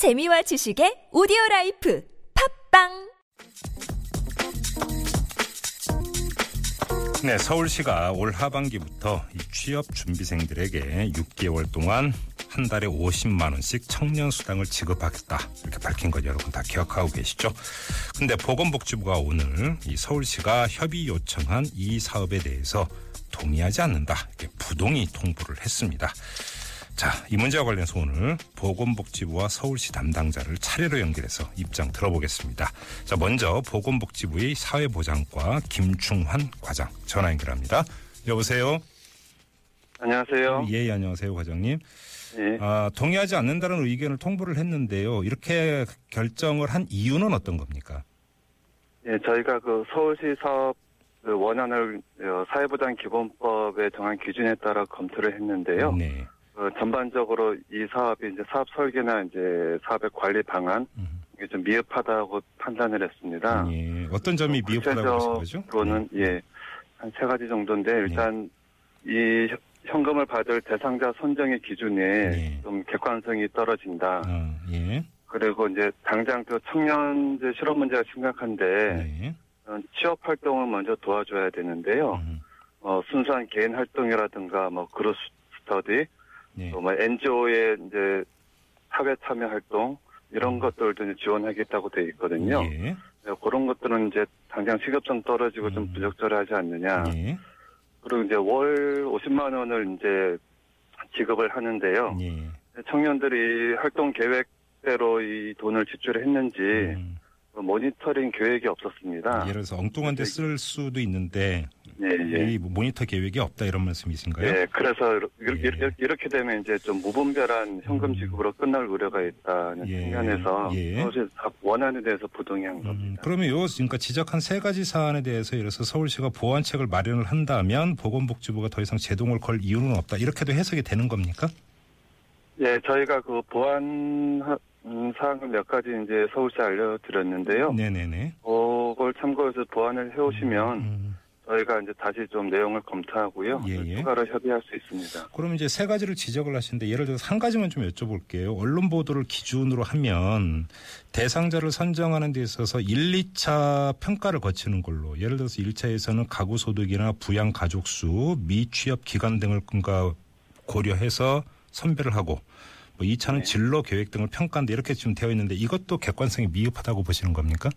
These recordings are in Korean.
재미와 지식의 오디오 라이프 팟빵 네, 서울시가 올 하반기부터 이 취업 준비생들에게 6개월 동안 한 달에 50만 원씩 청년 수당을 지급하겠다 이렇게 밝힌 것 여러분 다 기억하고 계시죠? 근데 보건복지부가 오늘 이 서울시가 협의 요청한 이 사업에 대해서 동의하지 않는다 이렇게 부동의 통보를 했습니다. 자, 이 문제와 관련해서 오늘 보건복지부와 서울시 담당자를 차례로 연결해서 입장 들어보겠습니다. 자, 먼저 보건복지부의 사회보장과 김충환 과장 전화 연결합니다. 여보세요. 안녕하세요. 예, 안녕하세요, 과장님. 예. 아, 동의하지 않는다는 의견을 통보를 했는데요. 이렇게 결정을 한 이유는 어떤 겁니까? 예, 저희가 그 서울시 사업 그 원안을 어, 사회보장 기본법에 정한 기준에 따라 검토를 했는데요. 네. 어, 전반적으로 이 사업이 이제 사업 설계나 이제 사업의 관리 방안 음. 이게 좀 미흡하다고 판단을 했습니다. 예. 어떤 점이 미흡하다고 보신 거죠? 네. 구체적으로는 예, 한 세 가지 정도인데 일단 이 현- 현금을 받을 대상자 선정의 기준에 네. 좀 객관성이 떨어진다. 어, 예. 그리고 이제 당장 그 청년제 실업 문제가 심각한데 네. 어, 취업 활동을 먼저 도와줘야 되는데요. 음, 어, 순수한 개인 활동이라든가 뭐 그룹 스터디, 네. 또뭐 NGO의 이제 사회 참여 활동 이런 것들도 이제 지원하겠다고 돼 있거든요. 음. 예. 네, 그런 것들은 이제 당장 시급성 떨어지고 좀 음. 부적절하지 않느냐. 예. 그리고 이제 월 50만 원을 이제 지급을 하는데요. 예. 청년들이 활동 계획대로 이 돈을 지출했는지 음. 그 모니터링 계획이 없었습니다. 예를 들어서 엉뚱한 데 쓸 수도 있는데 예, 예. 이 모니터 계획이 없다 이런 말씀이신가요? 예, 그래서 이렇게, 예. 이렇게, 되면 이제 좀 무분별한 현금 음. 지급으로 끝날 우려가 있다는 예. 측면에서 예. 사업 원안에 대해서 부동의한 음, 겁니다. 그러면 요 그러니까 지적한 세 가지 사안에 대해서 예를 들어서 서울시가 보완책을 마련을 한다면 보건복지부가 더 이상 제동을 걸 이유는 없다 이렇게도 해석이 되는 겁니까? 예, 저희가 그 보안 하- 음, 사항을 몇 가지 이제 서울시에 알려드렸는데요. 네네네. 그걸 참고해서 보완을 해오시면 음, 저희가 이제 다시 좀 내용을 검토하고요. 예, 예. 추가로 협의할 수 있습니다. 그럼 이제 세 가지를 지적을 하시는데 예를 들어서 한 가지만 좀 여쭤볼게요. 언론 보도를 기준으로 하면 대상자를 선정하는 데 있어서 1, 2차 평가를 거치는 걸로 예를 들어서 1차에서는 가구 소득이나 부양 가족 수, 미취업 기간 등을 고려해서 선별을 하고 뭐 2차는 네. 진로 계획 등을 평가한다 이렇게 지금 되어 있는데 이것도 객관성이 미흡하다고 보시는 겁니까?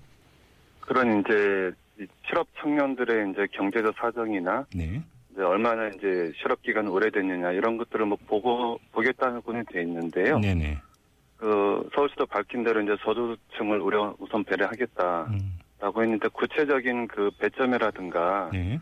그런 이제 이 실업 청년들의 이제 경제적 사정이나 네. 이제 얼마나 이제 실업 기간 오래됐느냐 이런 것들을 뭐 보고 보겠다고는 돼 있는데요. 네네. 그 서울시도 밝힌 대로 이제 저소득층을 우려 우선 배려하겠다라고 음, 했는데 구체적인 그 배점이라든가 네.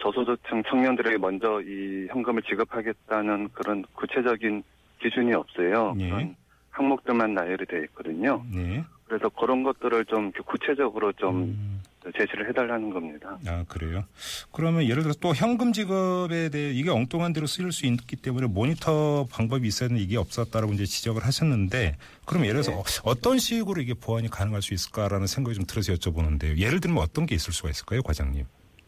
저소득층 청년들에게 먼저 이 현금을 지급하겠다는 그런 구체적인 기준이 없어요. 예. 그런 항목들만 나열이 돼 있거든요. 네. 그래서 그런 것들을 좀 구체적으로 좀 음. 제시를 해달라는 겁니다. 아 그래요. 그러면 예를 들어서 또 현금 지급에 대해 이게 엉뚱한 대로 쓰일 수 있기 때문에 모니터 방법이 있어야 되는데 이게 없었다라고 이제 지적을 하셨는데 그럼 예를 들어서 네. 어- 어떤 식으로 이게 보완이 가능할 수 있을까라는 생각이 좀 들어서 여쭤보는데요. 예를 들면 어떤 게 있을 수가 있을까요, 과장님?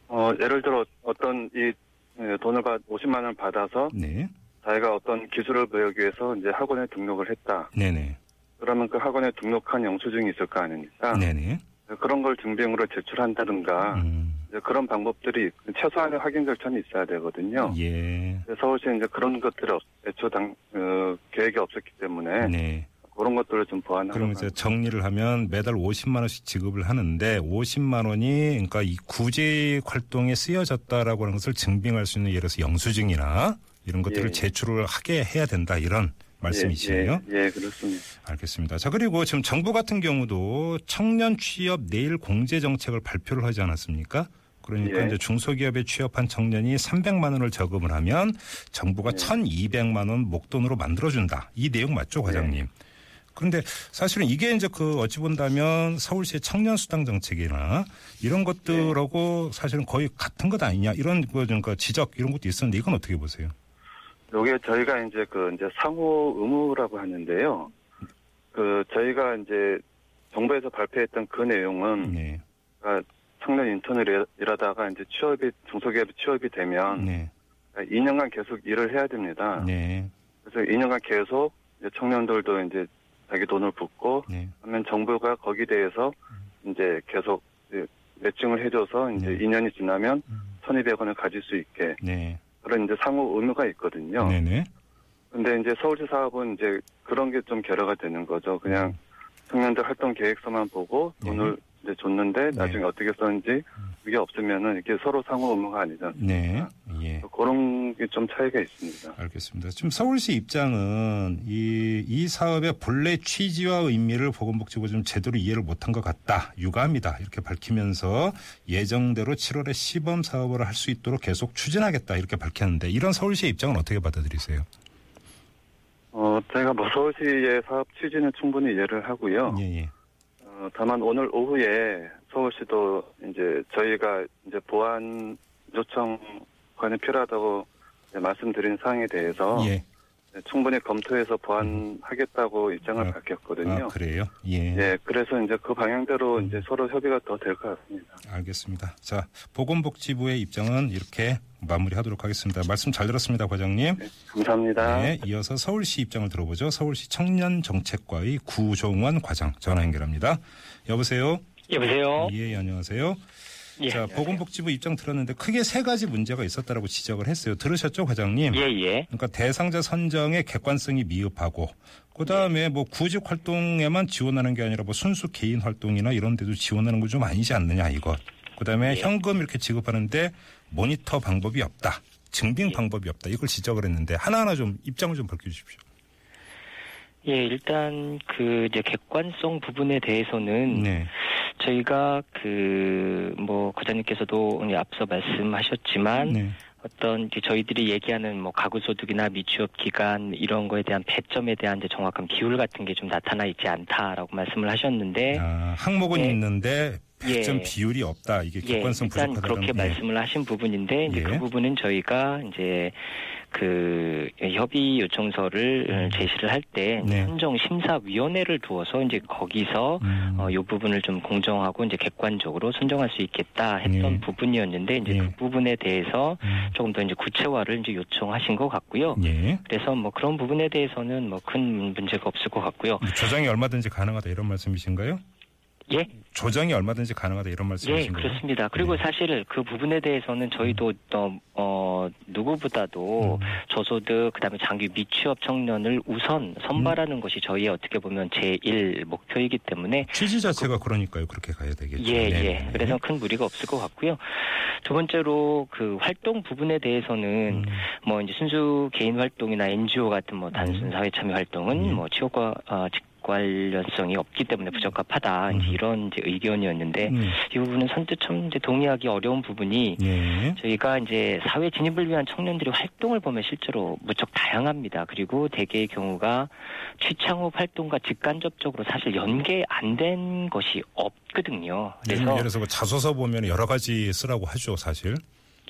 어, 예를 들어 어떤 이 예, 돈을 받 50만 원을 받아서 네, 자기가 어떤 기술을 배우기 위해서 이제 학원에 등록을 했다. 네네, 그러면 그 학원에 등록한 영수증이 있을 거 아닙니까? 네네. 그런 걸 증빙으로 제출한다든가 음, 이제 그런 방법들이 최소한의 확인 절차는 있어야 되거든요. 예, 서울시 이제 그런 것들이 없, 애초 당 어, 계획이 없었기 때문에 네. 그런 것들을 좀 보완하고 그럼 이제 정리를 하면 매달 50만 원씩 지급을 하는데 50만 원이 그러니까 이 구직 활동에 쓰여졌다라고 하는 것을 증빙할 수 있는 예를 들어서 영수증이나 이런 것들을 예. 제출을 하게 해야 된다 이런 말씀이시네요. 예, 예, 예, 그렇습니다. 알겠습니다. 자 그리고 지금 정부 같은 경우도 청년 취업 내일 공제 정책을 발표를 하지 않았습니까? 그러니까 예. 이제 중소기업에 취업한 청년이 300만 원을 저금을 하면 정부가 예. 1,200만 원 목돈으로 만들어준다. 이 내용 맞죠, 과장님? 그런데 사실은 이게 이제 그 어찌 본다면 서울시의 청년 수당 정책이나 이런 것들하고 사실은 거의 같은 것 아니냐 이런 그 그러니까 지적 이런 것도 있었는데 이건 어떻게 보세요? 요게 저희가 이제 그 이제 상호 의무라고 하는데요. 그 저희가 이제 정부에서 발표했던 그 내용은 네, 그러니까 청년 인턴을 일하다가 이제 취업이 중소기업에 취업이 되면 네, 2년간 계속 일을 해야 됩니다. 네, 그래서 2년간 계속 이제 청년들도 이제 자기 돈을 붓고 네. 하면 정부가 거기에 대해서 이제 계속 이제 매칭을 해줘서 이제 네. 2년이 지나면 음. 1,200원을 가질 수 있게 네. 그런 이제 상호 의무가 있거든요. 네네. 근데 이제 서울시 사업은 이제 그런 게 좀 결여가 되는 거죠. 그냥 청년들 활동 계획서만 보고 네. 돈을 이제 줬는데 네. 나중에 어떻게 썼는지 그게 없으면은 이게 서로 상호 의무가 아니잖아요. 네. 예. 그런 게 좀 차이가 있습니다. 알겠습니다. 지금 서울시 입장은 이, 이 사업의 본래 취지와 의미를 보건복지부 좀 제대로 이해를 못한 것 같다. 유감이다. 이렇게 밝히면서 예정대로 7월에 시범 사업을 할 수 있도록 계속 추진하겠다. 이렇게 밝혔는데 이런 서울시의 입장은 어떻게 받아들이세요? 어, 제가 뭐 서울시의 사업 취지는 충분히 이해를 하고요. 예, 예. 어, 다만 오늘 오후에 서울시도 이제 저희가 이제 보안 요청 관이 필요하다고 말씀드린 사항에 대해서 예. 충분히 검토해서 보완하겠다고 입장을 아, 밝혔거든요. 아, 그래요? 예. 예, 그래서 이제 그 방향대로 이제 서로 협의가 더 될 것 같습니다. 알겠습니다. 자, 보건복지부의 입장은 이렇게 마무리하도록 하겠습니다. 말씀 잘 들었습니다, 과장님. 네, 감사합니다. 네, 이어서 서울시 입장을 들어보죠. 서울시 청년정책과의 구종원 과장 전화 연결합니다. 여보세요? 여보세요. 예, 안녕하세요. 예, 자. 보건복지부 입장 들었는데 크게 세 가지 문제가 있었다라고 지적을 했어요. 들으셨죠, 과장님? 예, 예. 그러니까 대상자 선정의 객관성이 미흡하고 그다음에 뭐 구직 활동에만 지원하는 게 아니라 뭐 순수 개인 활동이나 이런 데도 지원하는 건좀 아니지 않느냐 이것. 그다음에 예. 현금 이렇게 지급하는데 모니터 방법이 없다. 증빙 예. 방법이 없다. 이걸 지적을 했는데 하나하나 좀 입장을 좀 밝혀 주십시오. 예, 일단 그 이제 객관성 부분에 대해서는 네. 저희가 그 뭐 과장님께서도 이제 앞서 말씀하셨지만 네. 어떤 저희들이 얘기하는 뭐 가구 소득이나 미취업 기간 이런 거에 대한 배점에 대한 이제 정확한 비율 같은 게 좀 나타나 있지 않다라고 말씀을 하셨는데 아, 항목은 예. 있는데 배점 예. 비율이 없다. 이게 예, 객관성 일단 부족하다는 그렇게 예. 말씀을 하신 부분인데 이제 예. 그 부분은 저희가 이제 그 협의 요청서를 제시를 할때 네. 선정 심사 위원회를 두어서 이제 거기서 음. 어, 이 부분을 좀 공정하고 이제 객관적으로 선정할 수 있겠다 했던 예. 부분이었는데 이제 예. 그 부분에 대해서 음. 조금 더 이제 구체화를 이제 요청하신 것 같고요. 예. 그래서 뭐 그런 부분에 대해서는 뭐 큰 문제가 없을 것 같고요. 조정이 얼마든지 가능하다 이런 말씀이신가요? 예, 조정이 얼마든지 가능하다 이런 예, 말씀이신 가요? 그렇습니다. 그리고 네. 사실 그 부분에 대해서는 저희도 또, 어, 누구보다도 음. 저소득, 그 다음에 장기 미취업 청년을 우선 선발하는 것이 저희의 어떻게 보면 제1 목표이기 때문에 취지 자체가 그 러니까요. 그렇게 가야 되겠죠. 예, 네, 예. 네. 그래서 큰 무리가 없을 것 같고요. 두 번째로 그 활동 부분에 대해서는 음. 뭐 이제 순수 개인 활동이나 NGO 같은 뭐 단순 음. 사회 참여 활동은 음. 뭐 취업과 어, 관련성이 없기 때문에 부적합하다. 이제 음. 이런 이제 의견이었는데 음. 이 부분은 선뜻 참 이제 동의하기 어려운 부분이 예. 저희가 이제 사회 진입을 위한 청년들의 활동을 보면 실제로 무척 다양합니다. 그리고 대개의 경우가 취창업 활동과 직간접적으로 사실 연계 안 된 것이 없거든요. 예를 그래서 들어서 그 자소서 보면 여러 가지 쓰라고 하죠, 사실.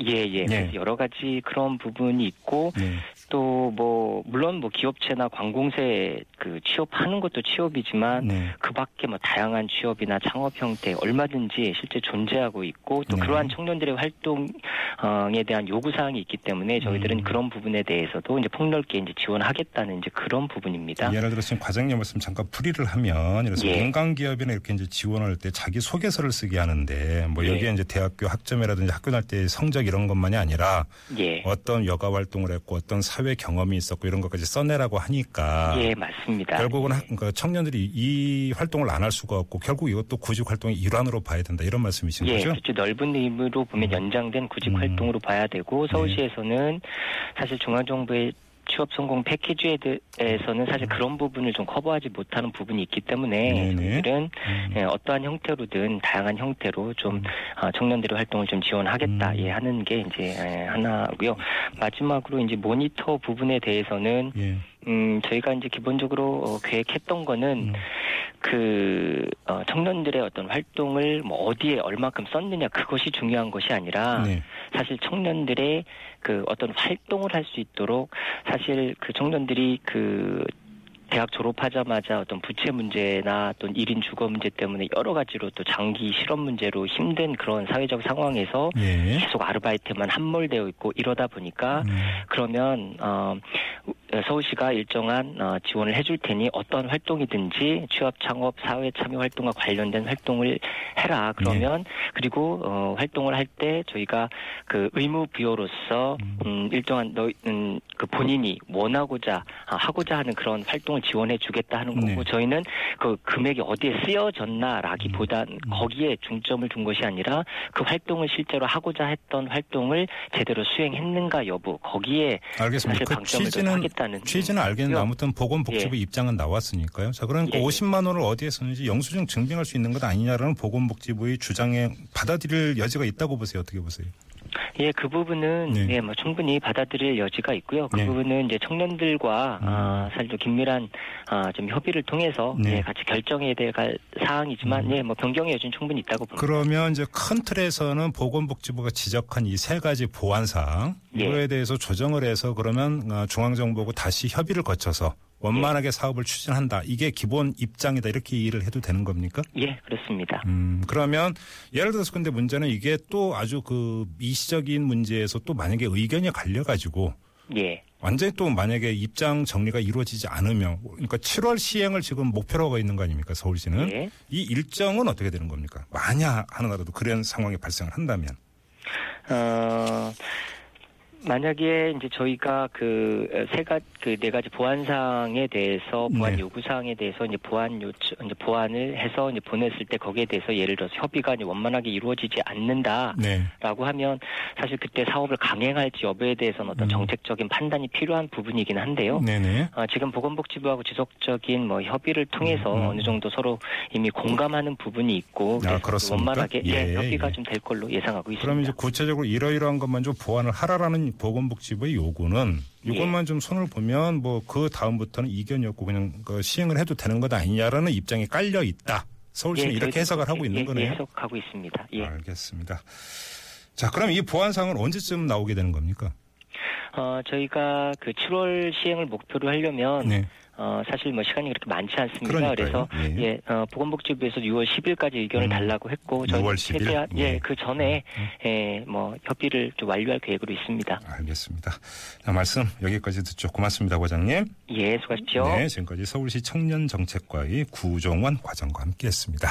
예, 예. 그래서 여러 가지 그런 부분이 있고 네. 또 뭐 물론 뭐 기업체나 관공서에 그 취업하는 것도 취업이지만 네. 그 밖에 뭐 다양한 취업이나 창업 형태 얼마든지 실제 존재하고 있고 또 네. 그러한 청년들의 활동에 대한 요구 사항이 있기 때문에 저희들은 음. 그런 부분에 대해서도 이제 폭넓게 이제 지원하겠다는 이제 그런 부분입니다. 예를 들어 지금 과장님 말씀 잠깐 풀이를 하면 그래서 예. 민간 기업이나 이렇게 이제 지원할 때 자기 소개서를 쓰게 하는데 뭐 예. 여기에 이제 대학교 학점이라든지 학교 다닐 때 성적 이런 것만이 아니라 예. 어떤 여가 활동을 했고 어떤 사회 경험이 있었고 이런 것까지 써내라고 하니까 예, 맞습니다. 결국은 학- 그러니까 청년들이 이 활동을 안 할 수가 없고 결국 이것도 구직 활동의 일환으로 봐야 된다 이런 말씀이신 예, 거죠? 그렇죠. 넓은 의미로 보면 연장된 구직 음. 활동으로 봐야 되고 서울시에서는 사실 중앙정부의 취업 성공 패키지에 대해서는 사실 그런 부분을 좀 커버하지 못하는 부분이 있기 때문에. 저희들은 음. 예, 어떠한 형태로든 다양한 형태로 좀 어, 청년들의 활동을 좀 지원하겠다 음. 예, 하는 게 이제 예, 하나고요. 마지막으로 이제 모니터 부분에 대해서는 예. 음, 저희가 이제 기본적으로 어, 계획했던 거는 음. 그 어, 청년들의 어떤 활동을 뭐 어디에 얼마큼 썼느냐 그것이 중요한 것이 아니라 네. 사실 청년들의 그 어떤 활동을 할 수 있도록 사실 그 청년들이 그 대학 졸업하자마자 어떤 부채 문제나 또는 1인 주거 문제 때문에 여러 가지로 또 장기 실업 문제로 힘든 그런 사회적 상황에서 예. 계속 아르바이트만 함몰되어 있고 이러다 보니까 음. 그러면 어 서울시가 일정한 어, 지원을 해줄 테니 어떤 활동이든지 취업, 창업, 사회 참여 활동과 관련된 활동을 해라. 그러면 그리고 어, 활동을 할 때 저희가 그 의무 부여로서 음, 일정한 너, 음, 그 본인이 원하고자 아, 하고자 하는 그런 활동을 지원해 주겠다 하는 거고 네. 저희는 그 금액이 어디에 쓰여졌나라기보단 음. 거기에 중점을 둔 것이 아니라 그 활동을 실제로 하고자 했던 활동을 제대로 수행했는가 여부 거기에 알겠습니다. 사실 그 방점을 좀 취지는 하겠다 는 취지는 알겠는데 요- 아무튼 보건복지부 예. 입장은 나왔으니까요. 자 그러니까 예, 예. 50만 원을 어디에 썼는지 영수증 증빙할 수 있는 것 아니냐라는 보건복지부의 주장에 받아들일 여지가 있다고 보세요. 어떻게 보세요? 예, 그 부분은 네. 예, 뭐 충분히 받아들일 여지가 있고요. 그 네. 부분은 이제 청년들과 음. 아, 사실 좀 긴밀한 아, 좀 협의를 통해서 네. 예, 같이 결정해야 될 갈- 사항이지만 예, 뭐 변경의 여지는 충분히 있다고 봅니다. 그러면 이제 큰 틀에서는 보건복지부가 지적한 이 세 가지 보완 사항 예. 이거에 대해서 조정을 해서 그러면 어, 중앙정부하고 다시 협의를 거쳐서 원만하게 사업을 추진한다. 이게 기본 입장이다. 이렇게 이해를 해도 되는 겁니까? 예, 그렇습니다. 음, 그러면 예를 들어서 근데 문제는 이게 또 아주 그 미시적인 문제에서 또 만약에 의견이 갈려가지고 예. 완전히 또 만약에 입장 정리가 이루어지지 않으면 그러니까 7월 시행을 지금 목표로 하고 있는 거 아닙니까 서울시는 예. 이 일정은 어떻게 되는 겁니까 만약 하나라도 그런 상황이 발생을 한다면 어, 만약에 이제 저희가 그 세가 그 네 가지 보완 사항에 대해서 보완 네. 요구 사항에 대해서 이제 보완 요청 이제 보완을 해서 이제 보냈을 때 거기에 대해서 예를 들어서 협의가 이제 원만하게 이루어지지 않는다라고 네 하면 사실 그때 사업을 강행할지 여부에 대해서는 어떤 음. 정책적인 판단이 필요한 부분이긴 한데요. 네네 어, 지금 보건복지부하고 지속적인 뭐 협의를 통해서 음, 음. 어느 정도 서로 이미 공감하는 부분이 있고 아? 원만하게 예, 예, 협의가 예. 좀될 걸로 예상하고 있습니다. 그럼 이제 구체적으로 이러이러한 것만 좀 보완을 하라라는 보건복지부의 요구는 이것만 예. 좀 손을 보면 뭐 그 다음부터는 이견이 없고 그냥 그 시행을 해도 되는 것 아니냐라는 입장이 깔려 있다. 서울시는 예, 이렇게 저희도 해석을 하고 그렇게, 있는 예, 거네요. 예, 해석하고 있습니다. 예. 알겠습니다. 자, 그럼 이 보완사항은 언제쯤 나오게 되는 겁니까? 어, 저희가 그 7월 시행을 목표로 하려면 네. 어, 사실 뭐 시간이 그렇게 많지 않습니다. 그래서 예. 예, 어, 보건복지부에서 6월 10일까지 의견을 음. 달라고 했고 저희 6월 10일? 최대한 예. 예, 그 전에 음. 예, 뭐 협의를 좀 완료할 계획으로 있습니다. 알겠습니다. 자, 말씀 여기까지 듣죠. 고맙습니다, 과장님. 예, 수고하십시오. 네, 지금까지 서울시 청년정책과의 구종원 과장과 함께했습니다.